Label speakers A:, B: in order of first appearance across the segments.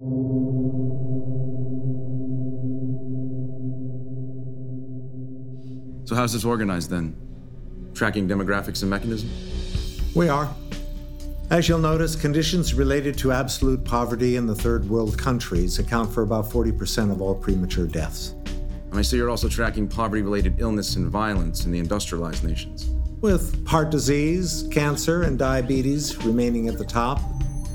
A: So, how's this organized then? Tracking demographics and mechanism?
B: We are. As you'll notice, conditions related to absolute poverty in the third world countries account for about 40% of all premature deaths.
A: I see you're also tracking poverty related illness and violence in the industrialized nations.
B: With heart disease, cancer, and diabetes remaining at the top,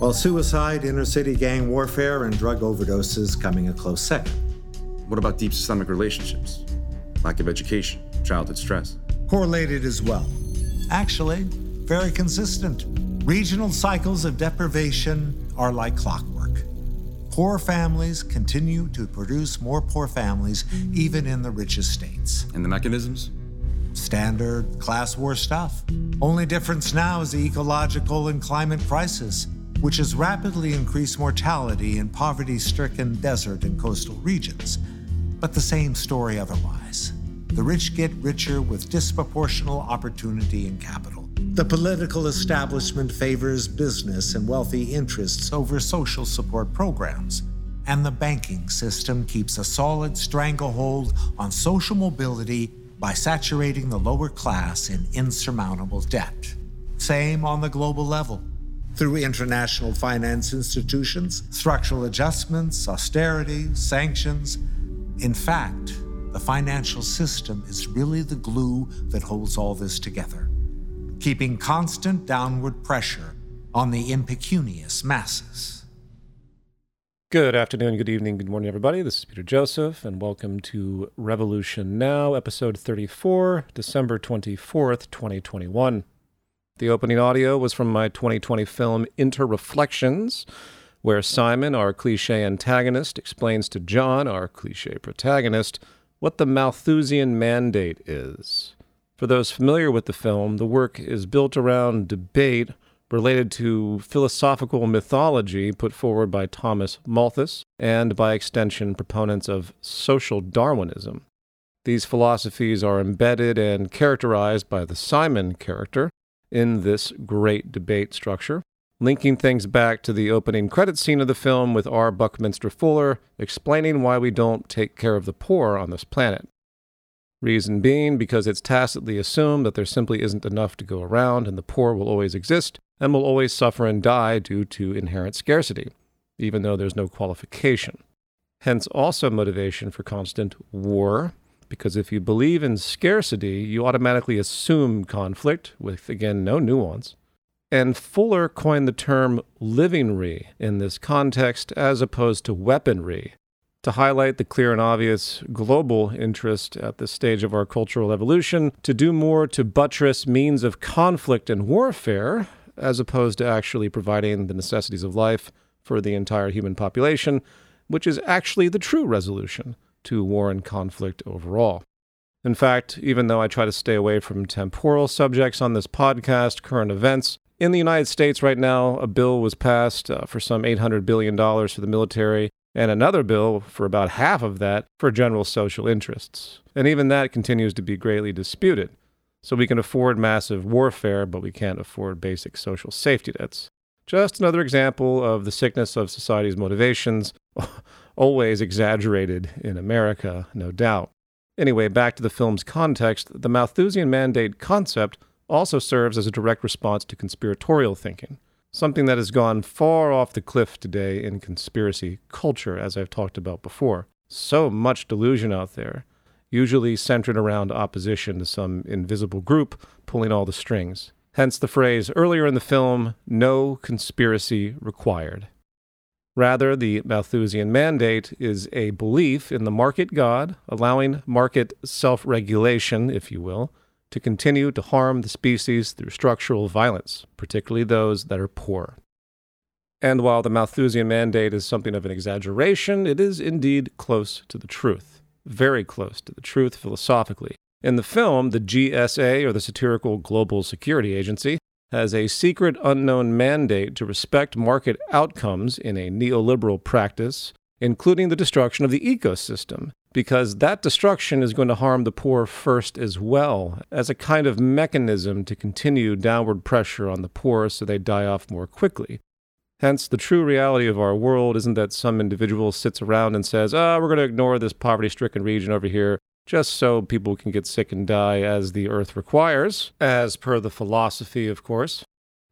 B: while suicide, inner city gang warfare, and drug overdoses coming a close second.
A: What about deep systemic relationships? Lack of education, childhood stress?
B: Correlated as well. Actually, very consistent. Regional cycles of deprivation are like clockwork. Poor families continue to produce more poor families, even in the richest states.
A: And the mechanisms?
B: Standard class war stuff. Only difference now is the ecological and climate crisis, which has rapidly increased mortality in poverty stricken desert and coastal regions. But the same story otherwise. The rich get richer with disproportional opportunity and capital. The political establishment favors business and wealthy interests over social support programs. And the banking system keeps a solid stranglehold on social mobility by saturating the lower class in insurmountable debt. Same on the global level. Through international finance institutions, structural adjustments, austerity, sanctions. In fact, the financial system is really the glue that holds all this together keeping constant downward pressure on the impecunious masses.
C: Good afternoon, good evening, good morning, everybody. This is Peter Joseph, and welcome to Revolution Now, episode 34, December 24th, 2021. The opening audio was from my 2020 film Interreflections, where Simon, our cliche antagonist, explains to John, our cliche protagonist, what the Malthusian Mandate is. For those familiar with the film, the work is built around debate related to philosophical mythology put forward by Thomas Malthus and, by extension, proponents of social Darwinism. These philosophies are embedded and characterized by the Simon character in this great debate structure, linking things back to the opening credit scene of the film with R. Buckminster Fuller explaining why we don't take care of the poor on this planet. Reason being because it's tacitly assumed that there simply isn't enough to go around and the poor will always exist and will always suffer and die due to inherent scarcity, even though there's no qualification. Hence, also motivation for constant war, because if you believe in scarcity, you automatically assume conflict, with again no nuance. And Fuller coined the term livingry in this context as opposed to weaponry, to highlight the clear and obvious global interest at this stage of our cultural evolution to do more to buttress means of conflict and warfare, as opposed to actually providing the necessities of life for the entire human population, which is actually the true resolution to war and conflict overall. In fact, even though I try to stay away from temporal subjects on this podcast, current events, in the United States right now, a bill was passed uh, for some $800 billion for the military and another bill for about half of that for general social interests. And even that continues to be greatly disputed. So we can afford massive warfare, but we can't afford basic social safety nets. Just another example of the sickness of society's motivations, always exaggerated in America, no doubt. Anyway, back to the film's context, the Malthusian Mandate concept also serves as a direct response to conspiratorial thinking something that has gone far off the cliff today in conspiracy culture, as I've talked about before. So much delusion out there, usually centered around opposition to some invisible group pulling all the strings. Hence the phrase earlier in the film, no conspiracy required. Rather, the Malthusian mandate is a belief in the market god, allowing market self regulation, if you will, to continue to harm the species through structural violence, particularly those that are poor. And while the Malthusian mandate is something of an exaggeration, it is indeed close to the truth, very close to the truth philosophically. In the film, the GSA, or the Satirical Global Security Agency, has a secret unknown mandate to respect market outcomes in a neoliberal practice, including the destruction of the ecosystem, because that destruction is going to harm the poor first as well, as a kind of mechanism to continue downward pressure on the poor so they die off more quickly. Hence, the true reality of our world isn't that some individual sits around and says, ah, oh, we're going to ignore this poverty stricken region over here just so people can get sick and die as the earth requires, as per the philosophy, of course.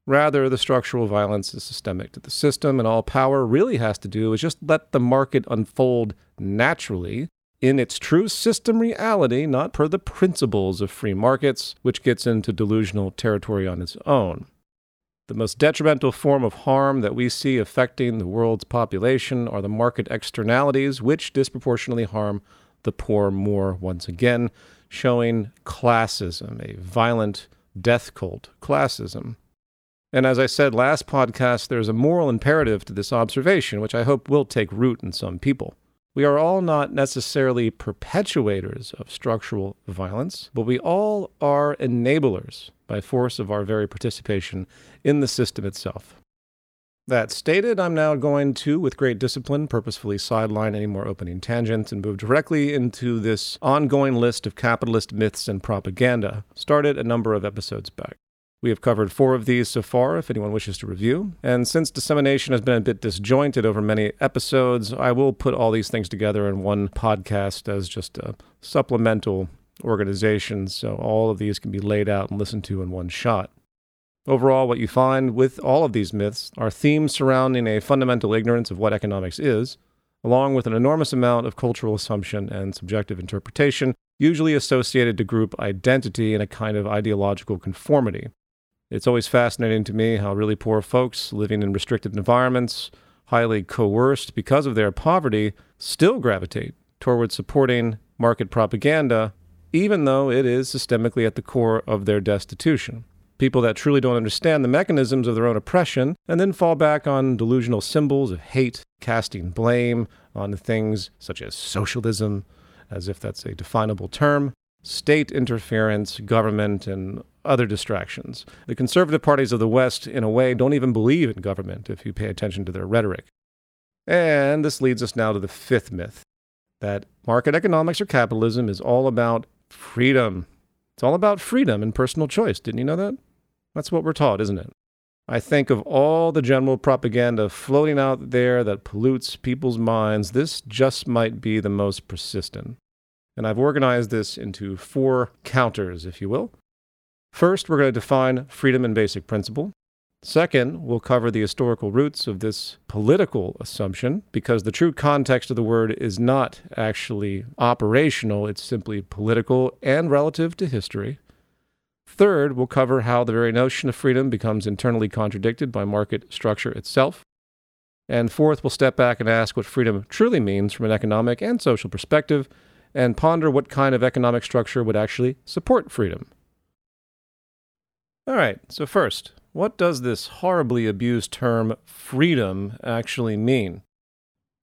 C: Rather, the structural violence is systemic to the system, and all power really has to do is just let the market unfold naturally in its true system reality, not per the principles of free markets, which gets into delusional territory on its own. The most detrimental form of harm that we see affecting the world's population are the market externalities, which disproportionately harm the poor more once again, showing classism, a violent death cult classism. And as I said last podcast, there's a moral imperative to this observation, which I hope will take root in some people. We are all not necessarily perpetuators of structural violence, but we all are enablers by force of our very participation in the system itself. That stated, I'm now going to, with great discipline, purposefully sideline any more opening tangents and move directly into this ongoing list of capitalist myths and propaganda, started a number of episodes back. We have covered four of these so far, if anyone wishes to review. And since dissemination has been a bit disjointed over many episodes, I will put all these things together in one podcast as just a supplemental organization, so all of these can be laid out and listened to in one shot. Overall, what you find with all of these myths are themes surrounding a fundamental ignorance of what economics is, along with an enormous amount of cultural assumption and subjective interpretation, usually associated to group identity and a kind of ideological conformity. It's always fascinating to me how really poor folks living in restricted environments, highly coerced because of their poverty, still gravitate toward supporting market propaganda, even though it is systemically at the core of their destitution. People that truly don't understand the mechanisms of their own oppression and then fall back on delusional symbols of hate, casting blame on things such as socialism, as if that's a definable term, state interference, government, and other distractions. The conservative parties of the West, in a way, don't even believe in government if you pay attention to their rhetoric. And this leads us now to the fifth myth that market economics or capitalism is all about freedom. It's all about freedom and personal choice. Didn't you know that? That's what we're taught, isn't it? I think of all the general propaganda floating out there that pollutes people's minds, this just might be the most persistent. And I've organized this into four counters, if you will. First, we're going to define freedom and basic principle. Second, we'll cover the historical roots of this political assumption because the true context of the word is not actually operational, it's simply political and relative to history. Third, we'll cover how the very notion of freedom becomes internally contradicted by market structure itself. And fourth, we'll step back and ask what freedom truly means from an economic and social perspective and ponder what kind of economic structure would actually support freedom. All right, so first, what does this horribly abused term freedom actually mean?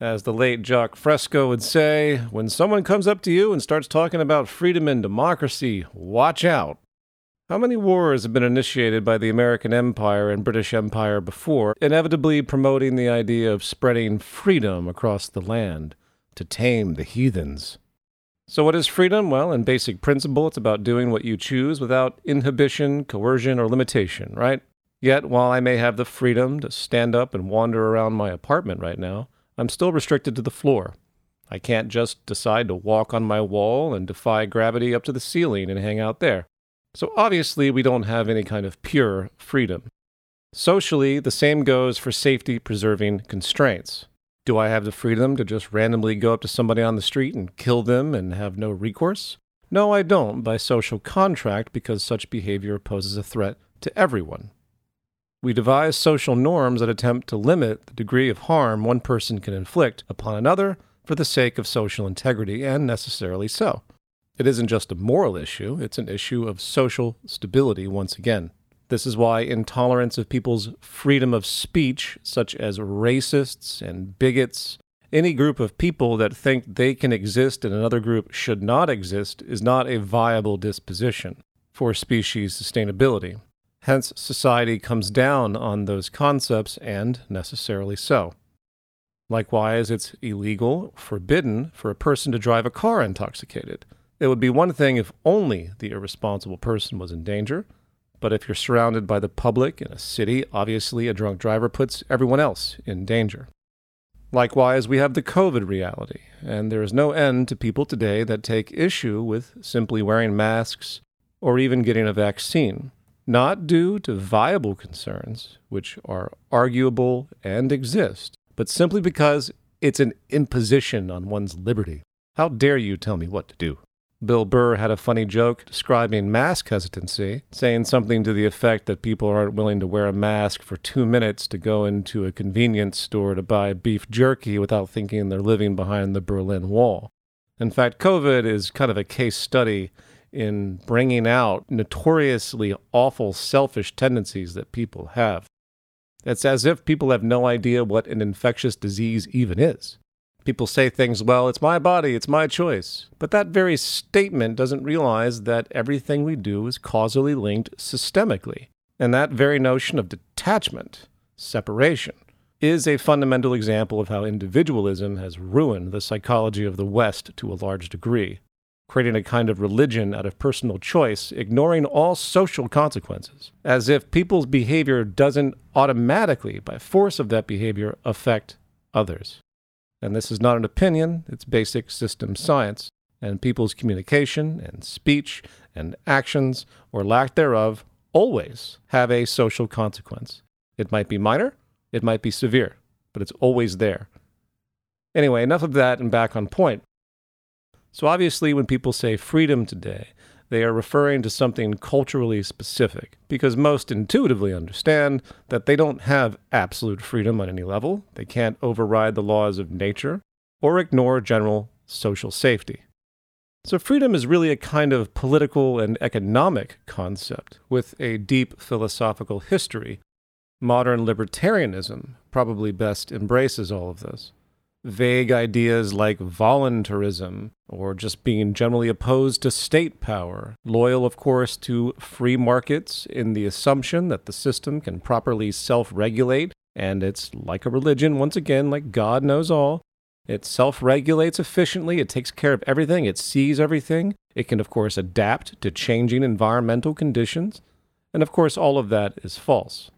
C: As the late Jacque Fresco would say, when someone comes up to you and starts talking about freedom and democracy, watch out. How many wars have been initiated by the American Empire and British Empire before, inevitably promoting the idea of spreading freedom across the land to tame the heathens? So, what is freedom? Well, in basic principle, it's about doing what you choose without inhibition, coercion, or limitation, right? Yet, while I may have the freedom to stand up and wander around my apartment right now, I'm still restricted to the floor. I can't just decide to walk on my wall and defy gravity up to the ceiling and hang out there. So, obviously, we don't have any kind of pure freedom. Socially, the same goes for safety preserving constraints. Do I have the freedom to just randomly go up to somebody on the street and kill them and have no recourse? No, I don't, by social contract, because such behavior poses a threat to everyone. We devise social norms that attempt to limit the degree of harm one person can inflict upon another for the sake of social integrity, and necessarily so. It isn't just a moral issue, it's an issue of social stability once again. This is why intolerance of people's freedom of speech, such as racists and bigots, any group of people that think they can exist and another group should not exist, is not a viable disposition for species sustainability. Hence, society comes down on those concepts, and necessarily so. Likewise, it's illegal, forbidden, for a person to drive a car intoxicated. It would be one thing if only the irresponsible person was in danger, But if you're surrounded by the public in a city, obviously a drunk driver puts everyone else in danger. Likewise, we have the COVID reality, and there is no end to people today that take issue with simply wearing masks or even getting a vaccine, not due to viable concerns, which are arguable and exist, but simply because it's an imposition on one's liberty. How dare you tell me what to do? Bill Burr had a funny joke describing mask hesitancy, saying something to the effect that people aren't willing to wear a mask for two minutes to go into a convenience store to buy beef jerky without thinking they're living behind the Berlin Wall. In fact, COVID is kind of a case study in bringing out notoriously awful selfish tendencies that people have. It's as if people have no idea what an infectious disease even is. People say things, well, it's my body, it's my choice. But that very statement doesn't realize that everything we do is causally linked systemically. And that very notion of detachment, separation, is a fundamental example of how individualism has ruined the psychology of the West to a large degree, creating a kind of religion out of personal choice, ignoring all social consequences, as if people's behavior doesn't automatically, by force of that behavior, affect others. And this is not an opinion, it's basic system science. And people's communication and speech and actions, or lack thereof, always have a social consequence. It might be minor, it might be severe, but it's always there. Anyway, enough of that and back on point. So, obviously, when people say freedom today, they are referring to something culturally specific because most intuitively understand that they don't have absolute freedom on any level. They can't override the laws of nature or ignore general social safety. So, freedom is really a kind of political and economic concept with a deep philosophical history. Modern libertarianism probably best embraces all of this vague ideas like voluntarism or just being generally opposed to state power, loyal, of course, to free markets in the assumption that the system can properly self regulate. And it's like a religion, once again, like God knows all. It self regulates efficiently, it takes care of everything, it sees everything. It can, of course, adapt to changing environmental conditions. And of course, all of that is false.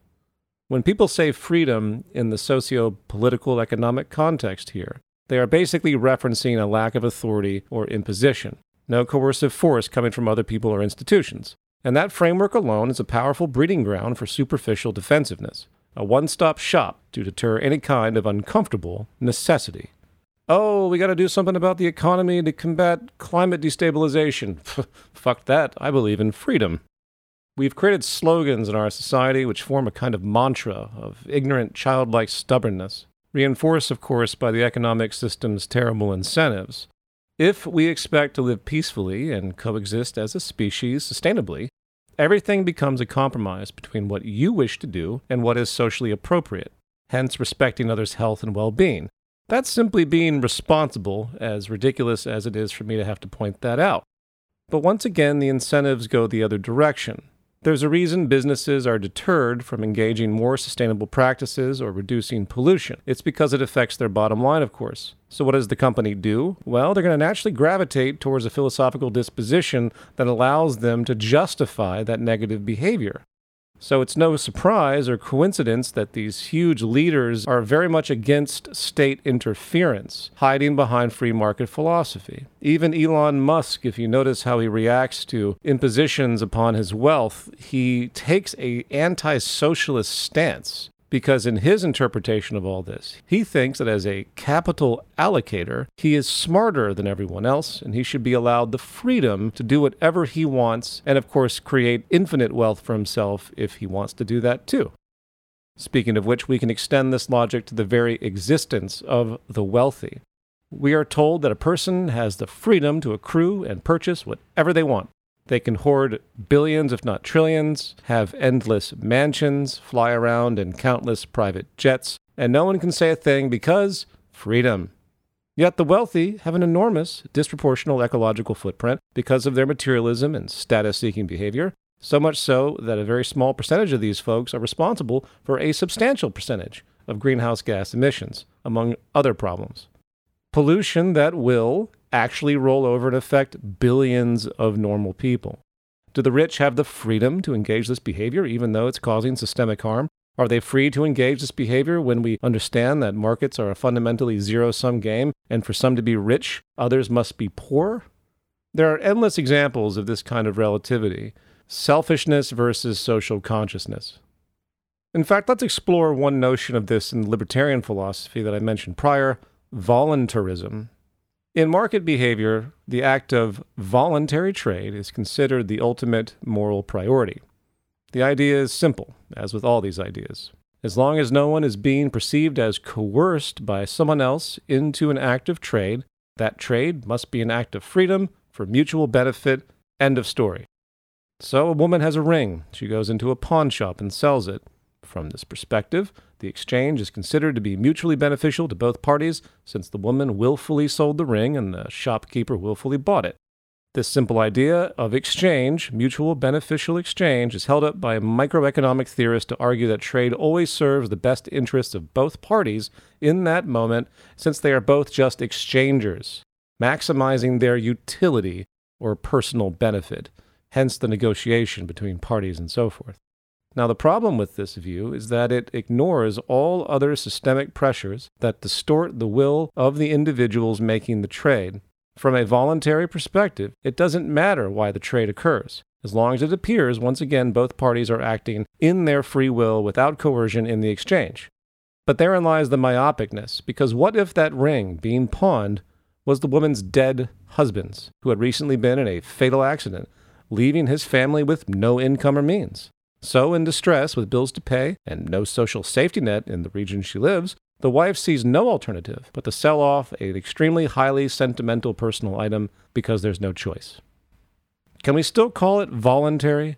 C: When people say freedom in the socio political economic context here, they are basically referencing a lack of authority or imposition, no coercive force coming from other people or institutions. And that framework alone is a powerful breeding ground for superficial defensiveness, a one stop shop to deter any kind of uncomfortable necessity. Oh, we got to do something about the economy to combat climate destabilization. Fuck that. I believe in freedom. We've created slogans in our society which form a kind of mantra of ignorant, childlike stubbornness, reinforced, of course, by the economic system's terrible incentives. If we expect to live peacefully and coexist as a species sustainably, everything becomes a compromise between what you wish to do and what is socially appropriate, hence respecting others' health and well being. That's simply being responsible, as ridiculous as it is for me to have to point that out. But once again, the incentives go the other direction. There's a reason businesses are deterred from engaging more sustainable practices or reducing pollution. It's because it affects their bottom line, of course. So, what does the company do? Well, they're going to naturally gravitate towards a philosophical disposition that allows them to justify that negative behavior. So it's no surprise or coincidence that these huge leaders are very much against state interference, hiding behind free market philosophy. Even Elon Musk, if you notice how he reacts to impositions upon his wealth, he takes a anti-socialist stance because in his interpretation of all this, he thinks that as a capital allocator, he is smarter than everyone else and he should be allowed the freedom to do whatever he wants and, of course, create infinite wealth for himself if he wants to do that too. Speaking of which, we can extend this logic to the very existence of the wealthy. We are told that a person has the freedom to accrue and purchase whatever they want. They can hoard billions, if not trillions, have endless mansions, fly around in countless private jets, and no one can say a thing because freedom. Yet the wealthy have an enormous, disproportional ecological footprint because of their materialism and status seeking behavior, so much so that a very small percentage of these folks are responsible for a substantial percentage of greenhouse gas emissions, among other problems. Pollution that will actually roll over and affect billions of normal people. Do the rich have the freedom to engage this behavior even though it's causing systemic harm? Are they free to engage this behavior when we understand that markets are a fundamentally zero sum game and for some to be rich, others must be poor? There are endless examples of this kind of relativity selfishness versus social consciousness. In fact, let's explore one notion of this in libertarian philosophy that I mentioned prior voluntarism. In market behavior, the act of voluntary trade is considered the ultimate moral priority. The idea is simple, as with all these ideas. As long as no one is being perceived as coerced by someone else into an act of trade, that trade must be an act of freedom for mutual benefit. End of story. So a woman has a ring. She goes into a pawn shop and sells it. From this perspective, the exchange is considered to be mutually beneficial to both parties since the woman willfully sold the ring and the shopkeeper willfully bought it. This simple idea of exchange, mutual beneficial exchange, is held up by microeconomic theorists to argue that trade always serves the best interests of both parties in that moment since they are both just exchangers, maximizing their utility or personal benefit, hence the negotiation between parties and so forth. Now, the problem with this view is that it ignores all other systemic pressures that distort the will of the individuals making the trade. From a voluntary perspective, it doesn't matter why the trade occurs. As long as it appears, once again, both parties are acting in their free will without coercion in the exchange. But therein lies the myopicness, because what if that ring, being pawned, was the woman's dead husband's, who had recently been in a fatal accident, leaving his family with no income or means? So, in distress with bills to pay and no social safety net in the region she lives, the wife sees no alternative but to sell off an extremely highly sentimental personal item because there's no choice. Can we still call it voluntary?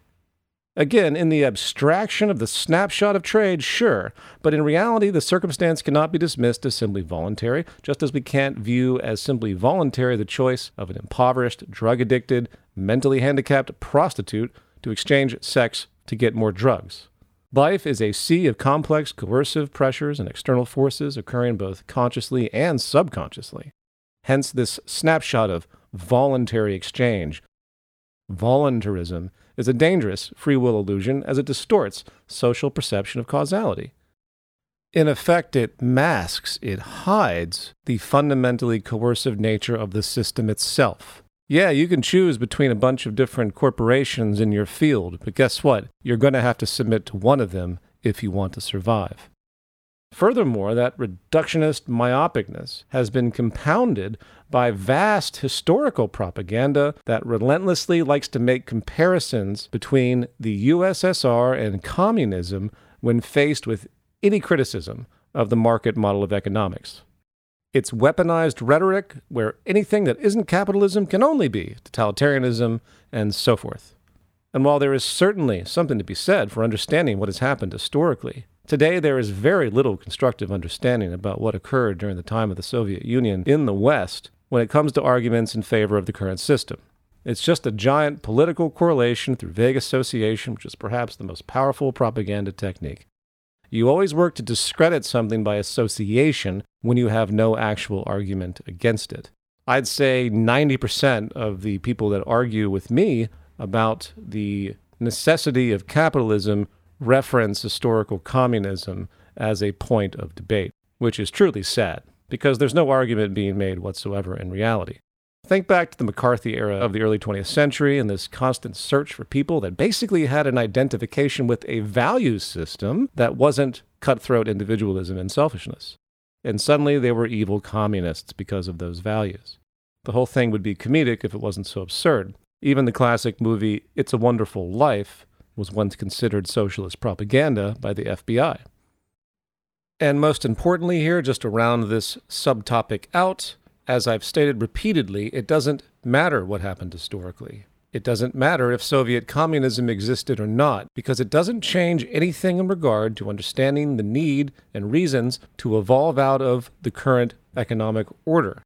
C: Again, in the abstraction of the snapshot of trade, sure, but in reality, the circumstance cannot be dismissed as simply voluntary, just as we can't view as simply voluntary the choice of an impoverished, drug addicted, mentally handicapped prostitute to exchange sex to get more drugs. Life is a sea of complex coercive pressures and external forces occurring both consciously and subconsciously. Hence, this snapshot of voluntary exchange. Voluntarism is a dangerous free will illusion as it distorts social perception of causality. In effect, it masks, it hides the fundamentally coercive nature of the system itself. Yeah, you can choose between a bunch of different corporations in your field, but guess what? You're going to have to submit to one of them if you want to survive. Furthermore, that reductionist myopicness has been compounded by vast historical propaganda that relentlessly likes to make comparisons between the USSR and communism when faced with any criticism of the market model of economics. It's weaponized rhetoric where anything that isn't capitalism can only be totalitarianism and so forth. And while there is certainly something to be said for understanding what has happened historically, today there is very little constructive understanding about what occurred during the time of the Soviet Union in the West when it comes to arguments in favor of the current system. It's just a giant political correlation through vague association, which is perhaps the most powerful propaganda technique. You always work to discredit something by association when you have no actual argument against it. I'd say 90% of the people that argue with me about the necessity of capitalism reference historical communism as a point of debate, which is truly sad because there's no argument being made whatsoever in reality. Think back to the McCarthy era of the early 20th century and this constant search for people that basically had an identification with a value system that wasn't cutthroat individualism and selfishness. And suddenly they were evil communists because of those values. The whole thing would be comedic if it wasn't so absurd. Even the classic movie It's a Wonderful Life was once considered socialist propaganda by the FBI. And most importantly, here, just to round this subtopic out, as I've stated repeatedly, it doesn't matter what happened historically. It doesn't matter if Soviet communism existed or not, because it doesn't change anything in regard to understanding the need and reasons to evolve out of the current economic order.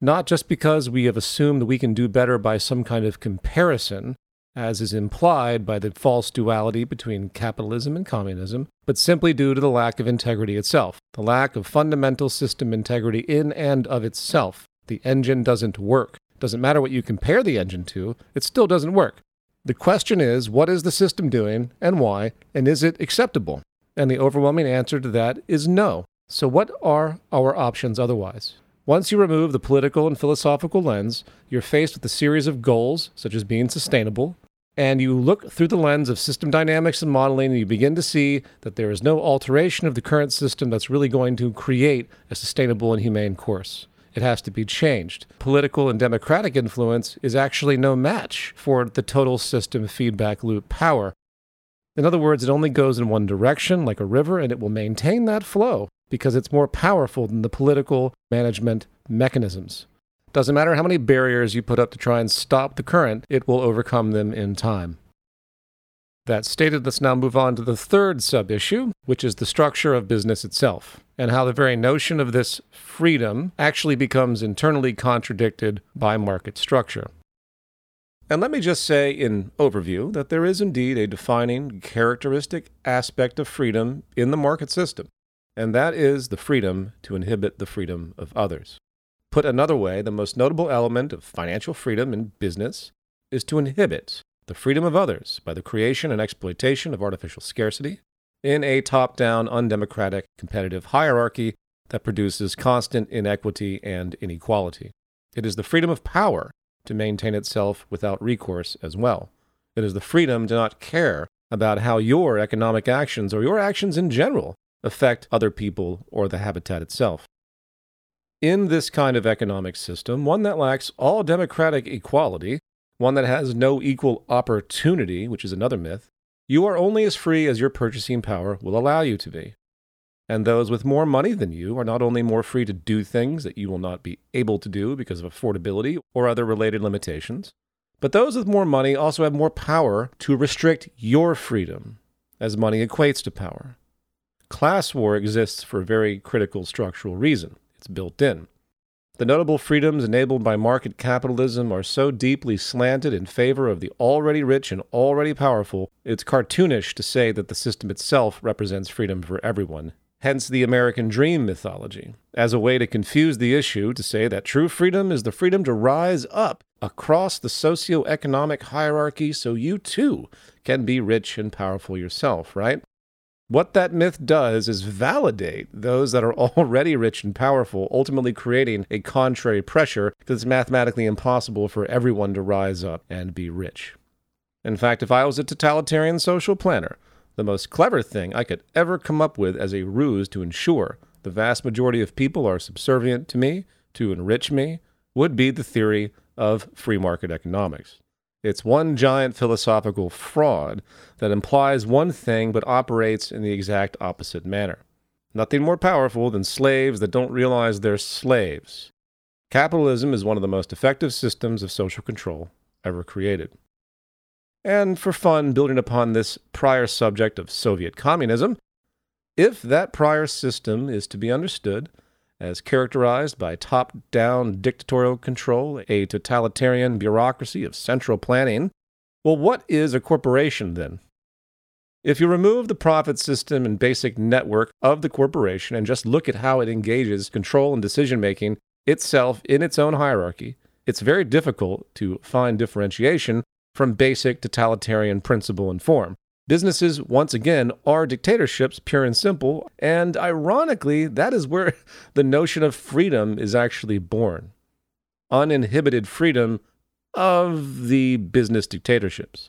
C: Not just because we have assumed we can do better by some kind of comparison, as is implied by the false duality between capitalism and communism, but simply due to the lack of integrity itself, the lack of fundamental system integrity in and of itself. The engine doesn't work. Doesn't matter what you compare the engine to, it still doesn't work. The question is, what is the system doing and why, and is it acceptable? And the overwhelming answer to that is no. So, what are our options otherwise? Once you remove the political and philosophical lens, you're faced with a series of goals, such as being sustainable, and you look through the lens of system dynamics and modeling, and you begin to see that there is no alteration of the current system that's really going to create a sustainable and humane course. It has to be changed. Political and democratic influence is actually no match for the total system feedback loop power. In other words, it only goes in one direction, like a river, and it will maintain that flow because it's more powerful than the political management mechanisms. Doesn't matter how many barriers you put up to try and stop the current, it will overcome them in time. That stated, let's now move on to the third sub issue, which is the structure of business itself, and how the very notion of this freedom actually becomes internally contradicted by market structure. And let me just say in overview that there is indeed a defining characteristic aspect of freedom in the market system, and that is the freedom to inhibit the freedom of others. Put another way, the most notable element of financial freedom in business is to inhibit the freedom of others by the creation and exploitation of artificial scarcity in a top down, undemocratic, competitive hierarchy that produces constant inequity and inequality. It is the freedom of power to maintain itself without recourse as well. It is the freedom to not care about how your economic actions or your actions in general affect other people or the habitat itself. In this kind of economic system, one that lacks all democratic equality, one that has no equal opportunity, which is another myth, you are only as free as your purchasing power will allow you to be. And those with more money than you are not only more free to do things that you will not be able to do because of affordability or other related limitations, but those with more money also have more power to restrict your freedom, as money equates to power. Class war exists for a very critical structural reason. It's built in. The notable freedoms enabled by market capitalism are so deeply slanted in favor of the already rich and already powerful, it's cartoonish to say that the system itself represents freedom for everyone. Hence the American dream mythology, as a way to confuse the issue to say that true freedom is the freedom to rise up across the socio-economic hierarchy so you too can be rich and powerful yourself, right? What that myth does is validate those that are already rich and powerful, ultimately creating a contrary pressure because it's mathematically impossible for everyone to rise up and be rich. In fact, if I was a totalitarian social planner, the most clever thing I could ever come up with as a ruse to ensure the vast majority of people are subservient to me, to enrich me, would be the theory of free market economics. It's one giant philosophical fraud that implies one thing but operates in the exact opposite manner. Nothing more powerful than slaves that don't realize they're slaves. Capitalism is one of the most effective systems of social control ever created. And for fun, building upon this prior subject of Soviet communism, if that prior system is to be understood as characterized by top down dictatorial control, a totalitarian bureaucracy of central planning. Well, what is a corporation then? If you remove the profit system and basic network of the corporation and just look at how it engages control and decision making itself in its own hierarchy, it's very difficult to find differentiation from basic totalitarian principle and form. Businesses, once again, are dictatorships, pure and simple. And ironically, that is where the notion of freedom is actually born uninhibited freedom of the business dictatorships.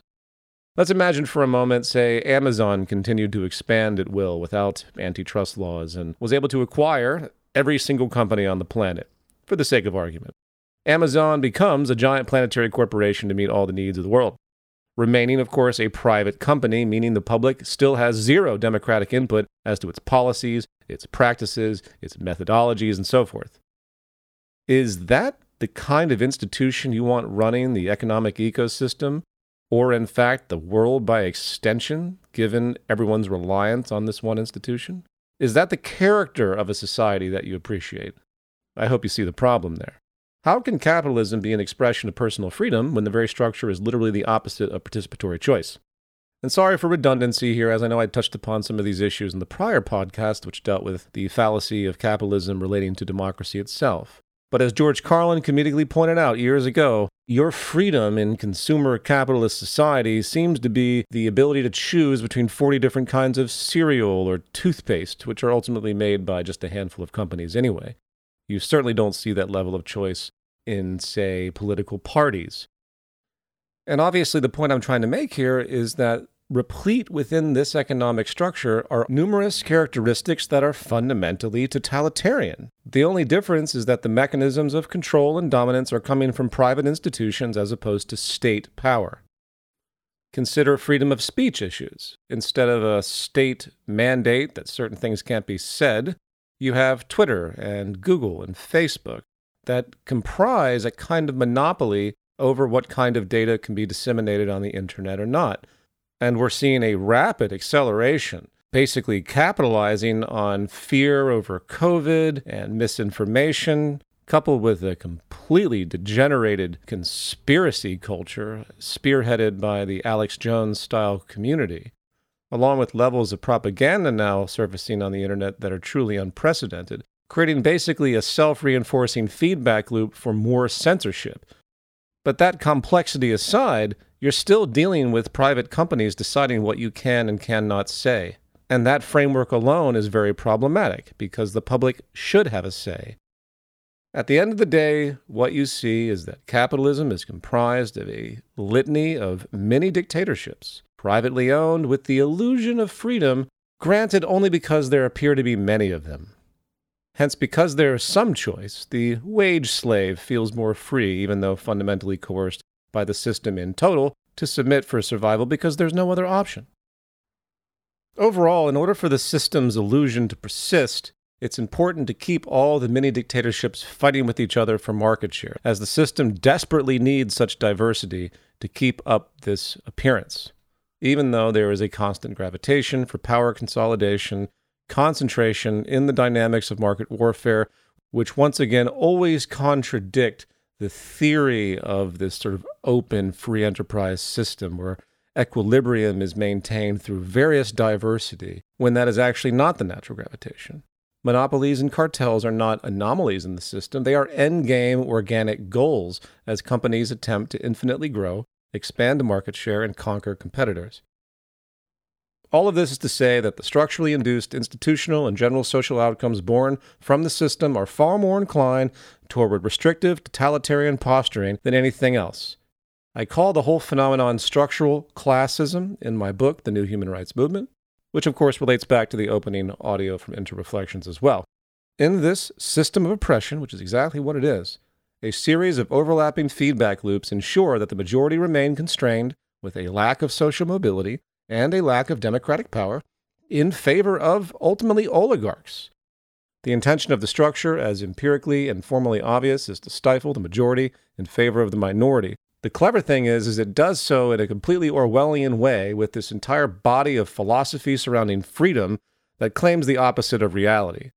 C: Let's imagine for a moment, say, Amazon continued to expand at will without antitrust laws and was able to acquire every single company on the planet, for the sake of argument. Amazon becomes a giant planetary corporation to meet all the needs of the world remaining, of course, a private company, meaning the public still has zero democratic input as to its policies, its practices, its methodologies, and so forth. Is that the kind of institution you want running the economic ecosystem, or in fact the world by extension, given everyone's reliance on this one institution? Is that the character of a society that you appreciate? I hope you see the problem there. How can capitalism be an expression of personal freedom when the very structure is literally the opposite of participatory choice? And sorry for redundancy here, as I know I touched upon some of these issues in the prior podcast, which dealt with the fallacy of capitalism relating to democracy itself. But as George Carlin comedically pointed out years ago, Your freedom in consumer capitalist society seems to be the ability to choose between 40 different kinds of cereal or toothpaste, which are ultimately made by just a handful of companies anyway. You certainly don't see that level of choice in, say, political parties. And obviously, the point I'm trying to make here is that replete within this economic structure are numerous characteristics that are fundamentally totalitarian. The only difference is that the mechanisms of control and dominance are coming from private institutions as opposed to state power. Consider freedom of speech issues. Instead of a state mandate that certain things can't be said, you have Twitter and Google and Facebook that comprise a kind of monopoly over what kind of data can be disseminated on the internet or not. And we're seeing a rapid acceleration, basically capitalizing on fear over COVID and misinformation, coupled with a completely degenerated conspiracy culture spearheaded by the Alex Jones style community, along with levels of propaganda now surfacing on the internet that are truly unprecedented, creating basically a self reinforcing feedback loop for more censorship but that complexity aside, you're still dealing with private companies deciding what you can and cannot say. And that framework alone is very problematic because the public should have a say. At the end of the day, what you see is that capitalism is comprised of a litany of many dictatorships, privately owned with the illusion of freedom, granted only because there appear to be many of them. Hence, because there is some choice, the wage slave feels more free, even though fundamentally coerced by the system in total, to submit for survival because there's no other option. Overall, in order for the system's illusion to persist, it's important to keep all the mini dictatorships fighting with each other for market share, as the system desperately needs such diversity to keep up this appearance, even though there is a constant gravitation for power consolidation concentration in the dynamics of market warfare, which once again always contradict the theory of this sort of open free enterprise system where equilibrium is maintained through various diversity when that is actually not the natural gravitation. Monopolies and cartels are not anomalies in the system, they are endgame organic goals as companies attempt to infinitely grow, expand market share, and conquer competitors. All of this is to say that the structurally induced institutional and general social outcomes born from the system are far more inclined toward restrictive, totalitarian posturing than anything else. I call the whole phenomenon structural classism in my book, The New Human Rights Movement, which of course relates back to the opening audio from Interreflections as well. In this system of oppression, which is exactly what it is, a series of overlapping feedback loops ensure that the majority remain constrained with a lack of social mobility and a lack of democratic power in favor of ultimately oligarchs. The intention of the structure, as empirically and formally obvious, is to stifle the majority in favor of the minority. The clever thing is, is it does so in a completely Orwellian way with this entire body of philosophy surrounding freedom that claims the opposite of reality.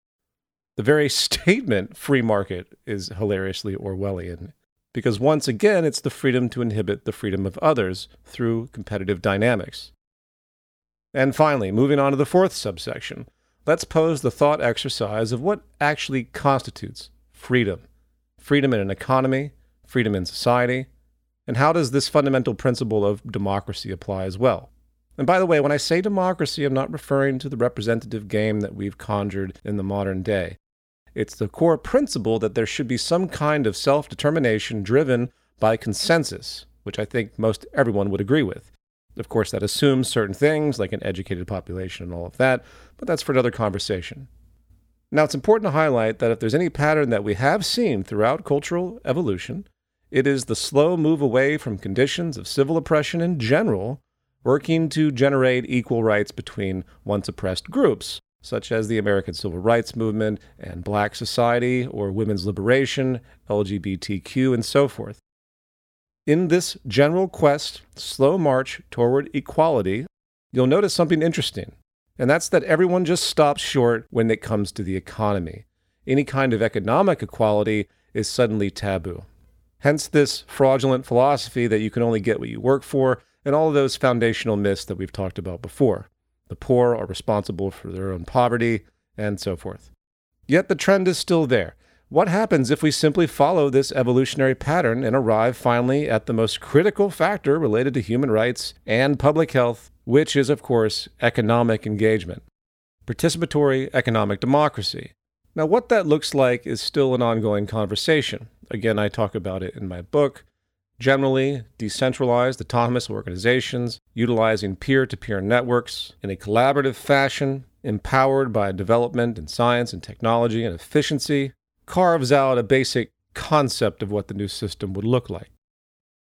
C: The very statement free market is hilariously Orwellian because once again it's the freedom to inhibit the freedom of others through competitive dynamics. And finally, moving on to the fourth subsection, let's pose the thought exercise of what actually constitutes freedom. Freedom in an economy, freedom in society, and how does this fundamental principle of democracy apply as well? And by the way, when I say democracy, I'm not referring to the representative game that we've conjured in the modern day. It's the core principle that there should be some kind of self determination driven by consensus, which I think most everyone would agree with. Of course, that assumes certain things like an educated population and all of that, but that's for another conversation. Now, it's important to highlight that if there's any pattern that we have seen throughout cultural evolution, it is the slow move away from conditions of civil oppression in general, working to generate equal rights between once oppressed groups, such as the American Civil Rights Movement and Black Society or women's liberation, LGBTQ, and so forth. In this general quest, slow march toward equality, you'll notice something interesting, and that's that everyone just stops short when it comes to the economy. Any kind of economic equality is suddenly taboo. Hence, this fraudulent philosophy that you can only get what you work for, and all of those foundational myths that we've talked about before. The poor are responsible for their own poverty, and so forth. Yet the trend is still there. what happens if we simply follow this evolutionary pattern and arrive finally at the most critical factor related to human rights and public health, which is, of course, economic engagement? Participatory economic democracy. Now, what that looks like is still an ongoing conversation. Again, I talk about it in my book. Generally, decentralized autonomous organizations utilizing peer to peer networks in a collaborative fashion, empowered by development in science and technology and efficiency, carves out a basic concept of what the new system would look like.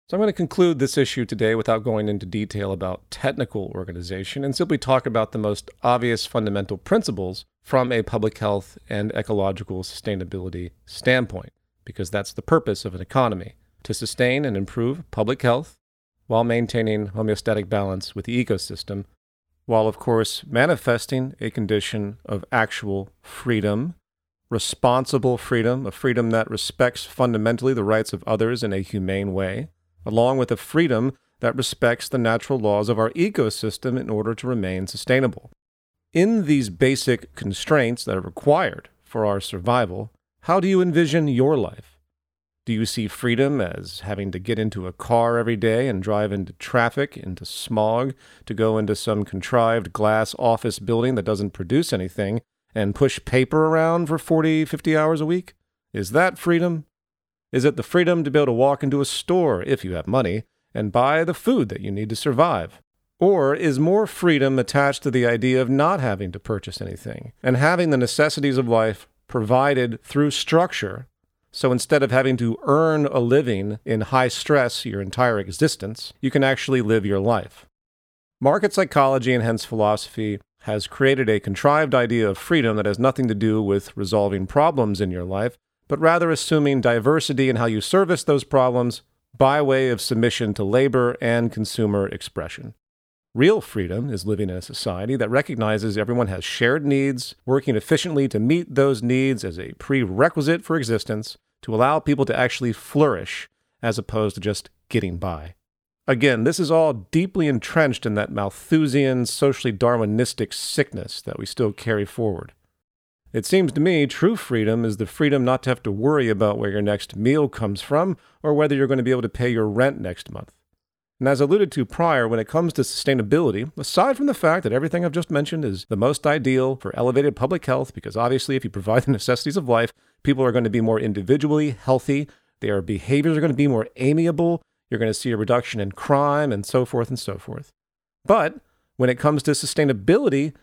C: So I'm going to conclude this issue today without going into detail about technical organization and simply talk about the most obvious fundamental principles from a public health and ecological sustainability standpoint, because that's the purpose of an economy to sustain and improve public health while maintaining homeostatic balance with the ecosystem, while of course manifesting a condition of actual freedom, responsible freedom, a freedom that respects fundamentally the rights of others in a humane way, along with a freedom that respects the natural laws of our ecosystem in order to remain sustainable. In these basic constraints that are required for our survival, how do you envision your life? Do you see freedom as having to get into a car every day and drive into traffic, into smog, to go into some contrived glass office building that doesn't produce anything, and push paper around for 40, 50 hours a week? Is that freedom? Is it the freedom to be able to walk into a store, if you have money, and buy the food that you need to survive? Or is more freedom attached to the idea of not having to purchase anything and having the necessities of life provided through structure so instead of having to earn a living in high stress your entire existence, you can actually live your life. Market psychology and hence philosophy has created a contrived idea of freedom that has nothing to do with resolving problems in your life, but rather assuming diversity in how you service those problems by way of submission to labor and consumer expression. Real freedom is living in a society that recognizes everyone has shared needs, working efficiently to meet those needs as a prerequisite for existence to allow people to actually flourish as opposed to just getting by. Again, this is all deeply entrenched in that Malthusian, socially Darwinistic sickness that we still carry forward. It seems to me true freedom is the freedom not to have to worry about where your next meal comes from or whether you're going to be able to pay your rent next month. And as alluded to prior, when it comes to sustainability, aside from the fact that everything I've just mentioned is the most ideal for elevated public health, because obviously if you provide the necessities of life, people are going to be more individually healthy, their behaviors are going to be more amiable, you're going to see a reduction in crime, and so forth and so forth. But when it comes to sustainability,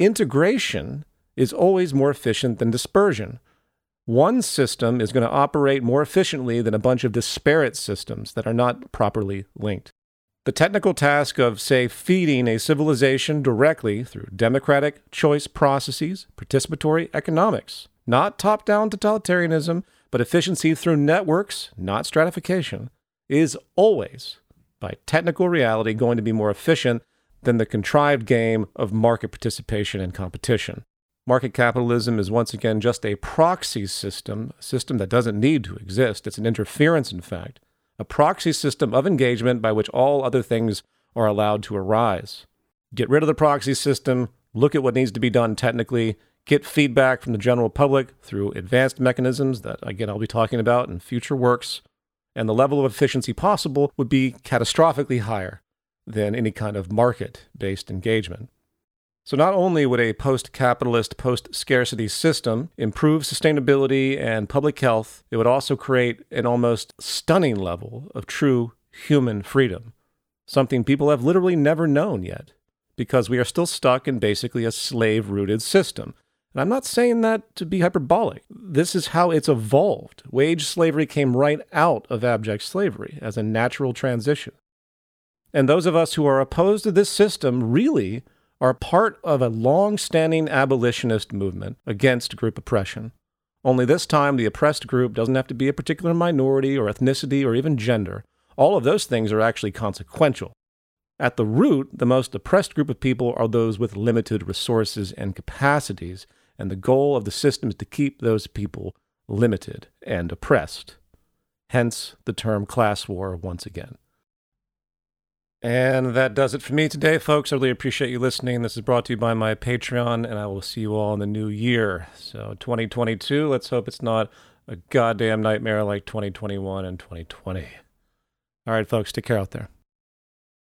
C: integration is always more efficient than dispersion. One system is going to operate more efficiently than a bunch of disparate systems that are not properly linked. The technical task of, say, feeding a civilization directly through democratic choice processes, participatory economics, not top down totalitarianism, but efficiency through networks, not stratification, is always, by technical reality, going to be more efficient than the contrived game of market participation and competition. Market capitalism is once again just a proxy system, a system that doesn't need to exist. It's an interference, in fact, a proxy system of engagement by which all other things are allowed to arise. Get rid of the proxy system, look at what needs to be done technically, get feedback from the general public through advanced mechanisms that, again, I'll be talking about in future works, and the level of efficiency possible would be catastrophically higher than any kind of market based engagement. So, not only would a post capitalist, post scarcity system improve sustainability and public health, it would also create an almost stunning level of true human freedom, something people have literally never known yet, because we are still stuck in basically a slave rooted system. And I'm not saying that to be hyperbolic. This is how it's evolved. Wage slavery came right out of abject slavery as a natural transition. And those of us who are opposed to this system really are part of a long standing abolitionist movement against group oppression. Only this time, the oppressed group doesn't have to be a particular minority or ethnicity or even gender. All of those things are actually consequential. At the root, the most oppressed group of people are those with limited resources and capacities, and the goal of the system is to keep those people limited and oppressed. Hence the term class war once again. And that does it for me today, folks. I really appreciate you listening. This is brought to you by my Patreon, and I will see you all in the new year. So, 2022, let's hope it's not a goddamn nightmare like 2021 and 2020. All right, folks, take care out there.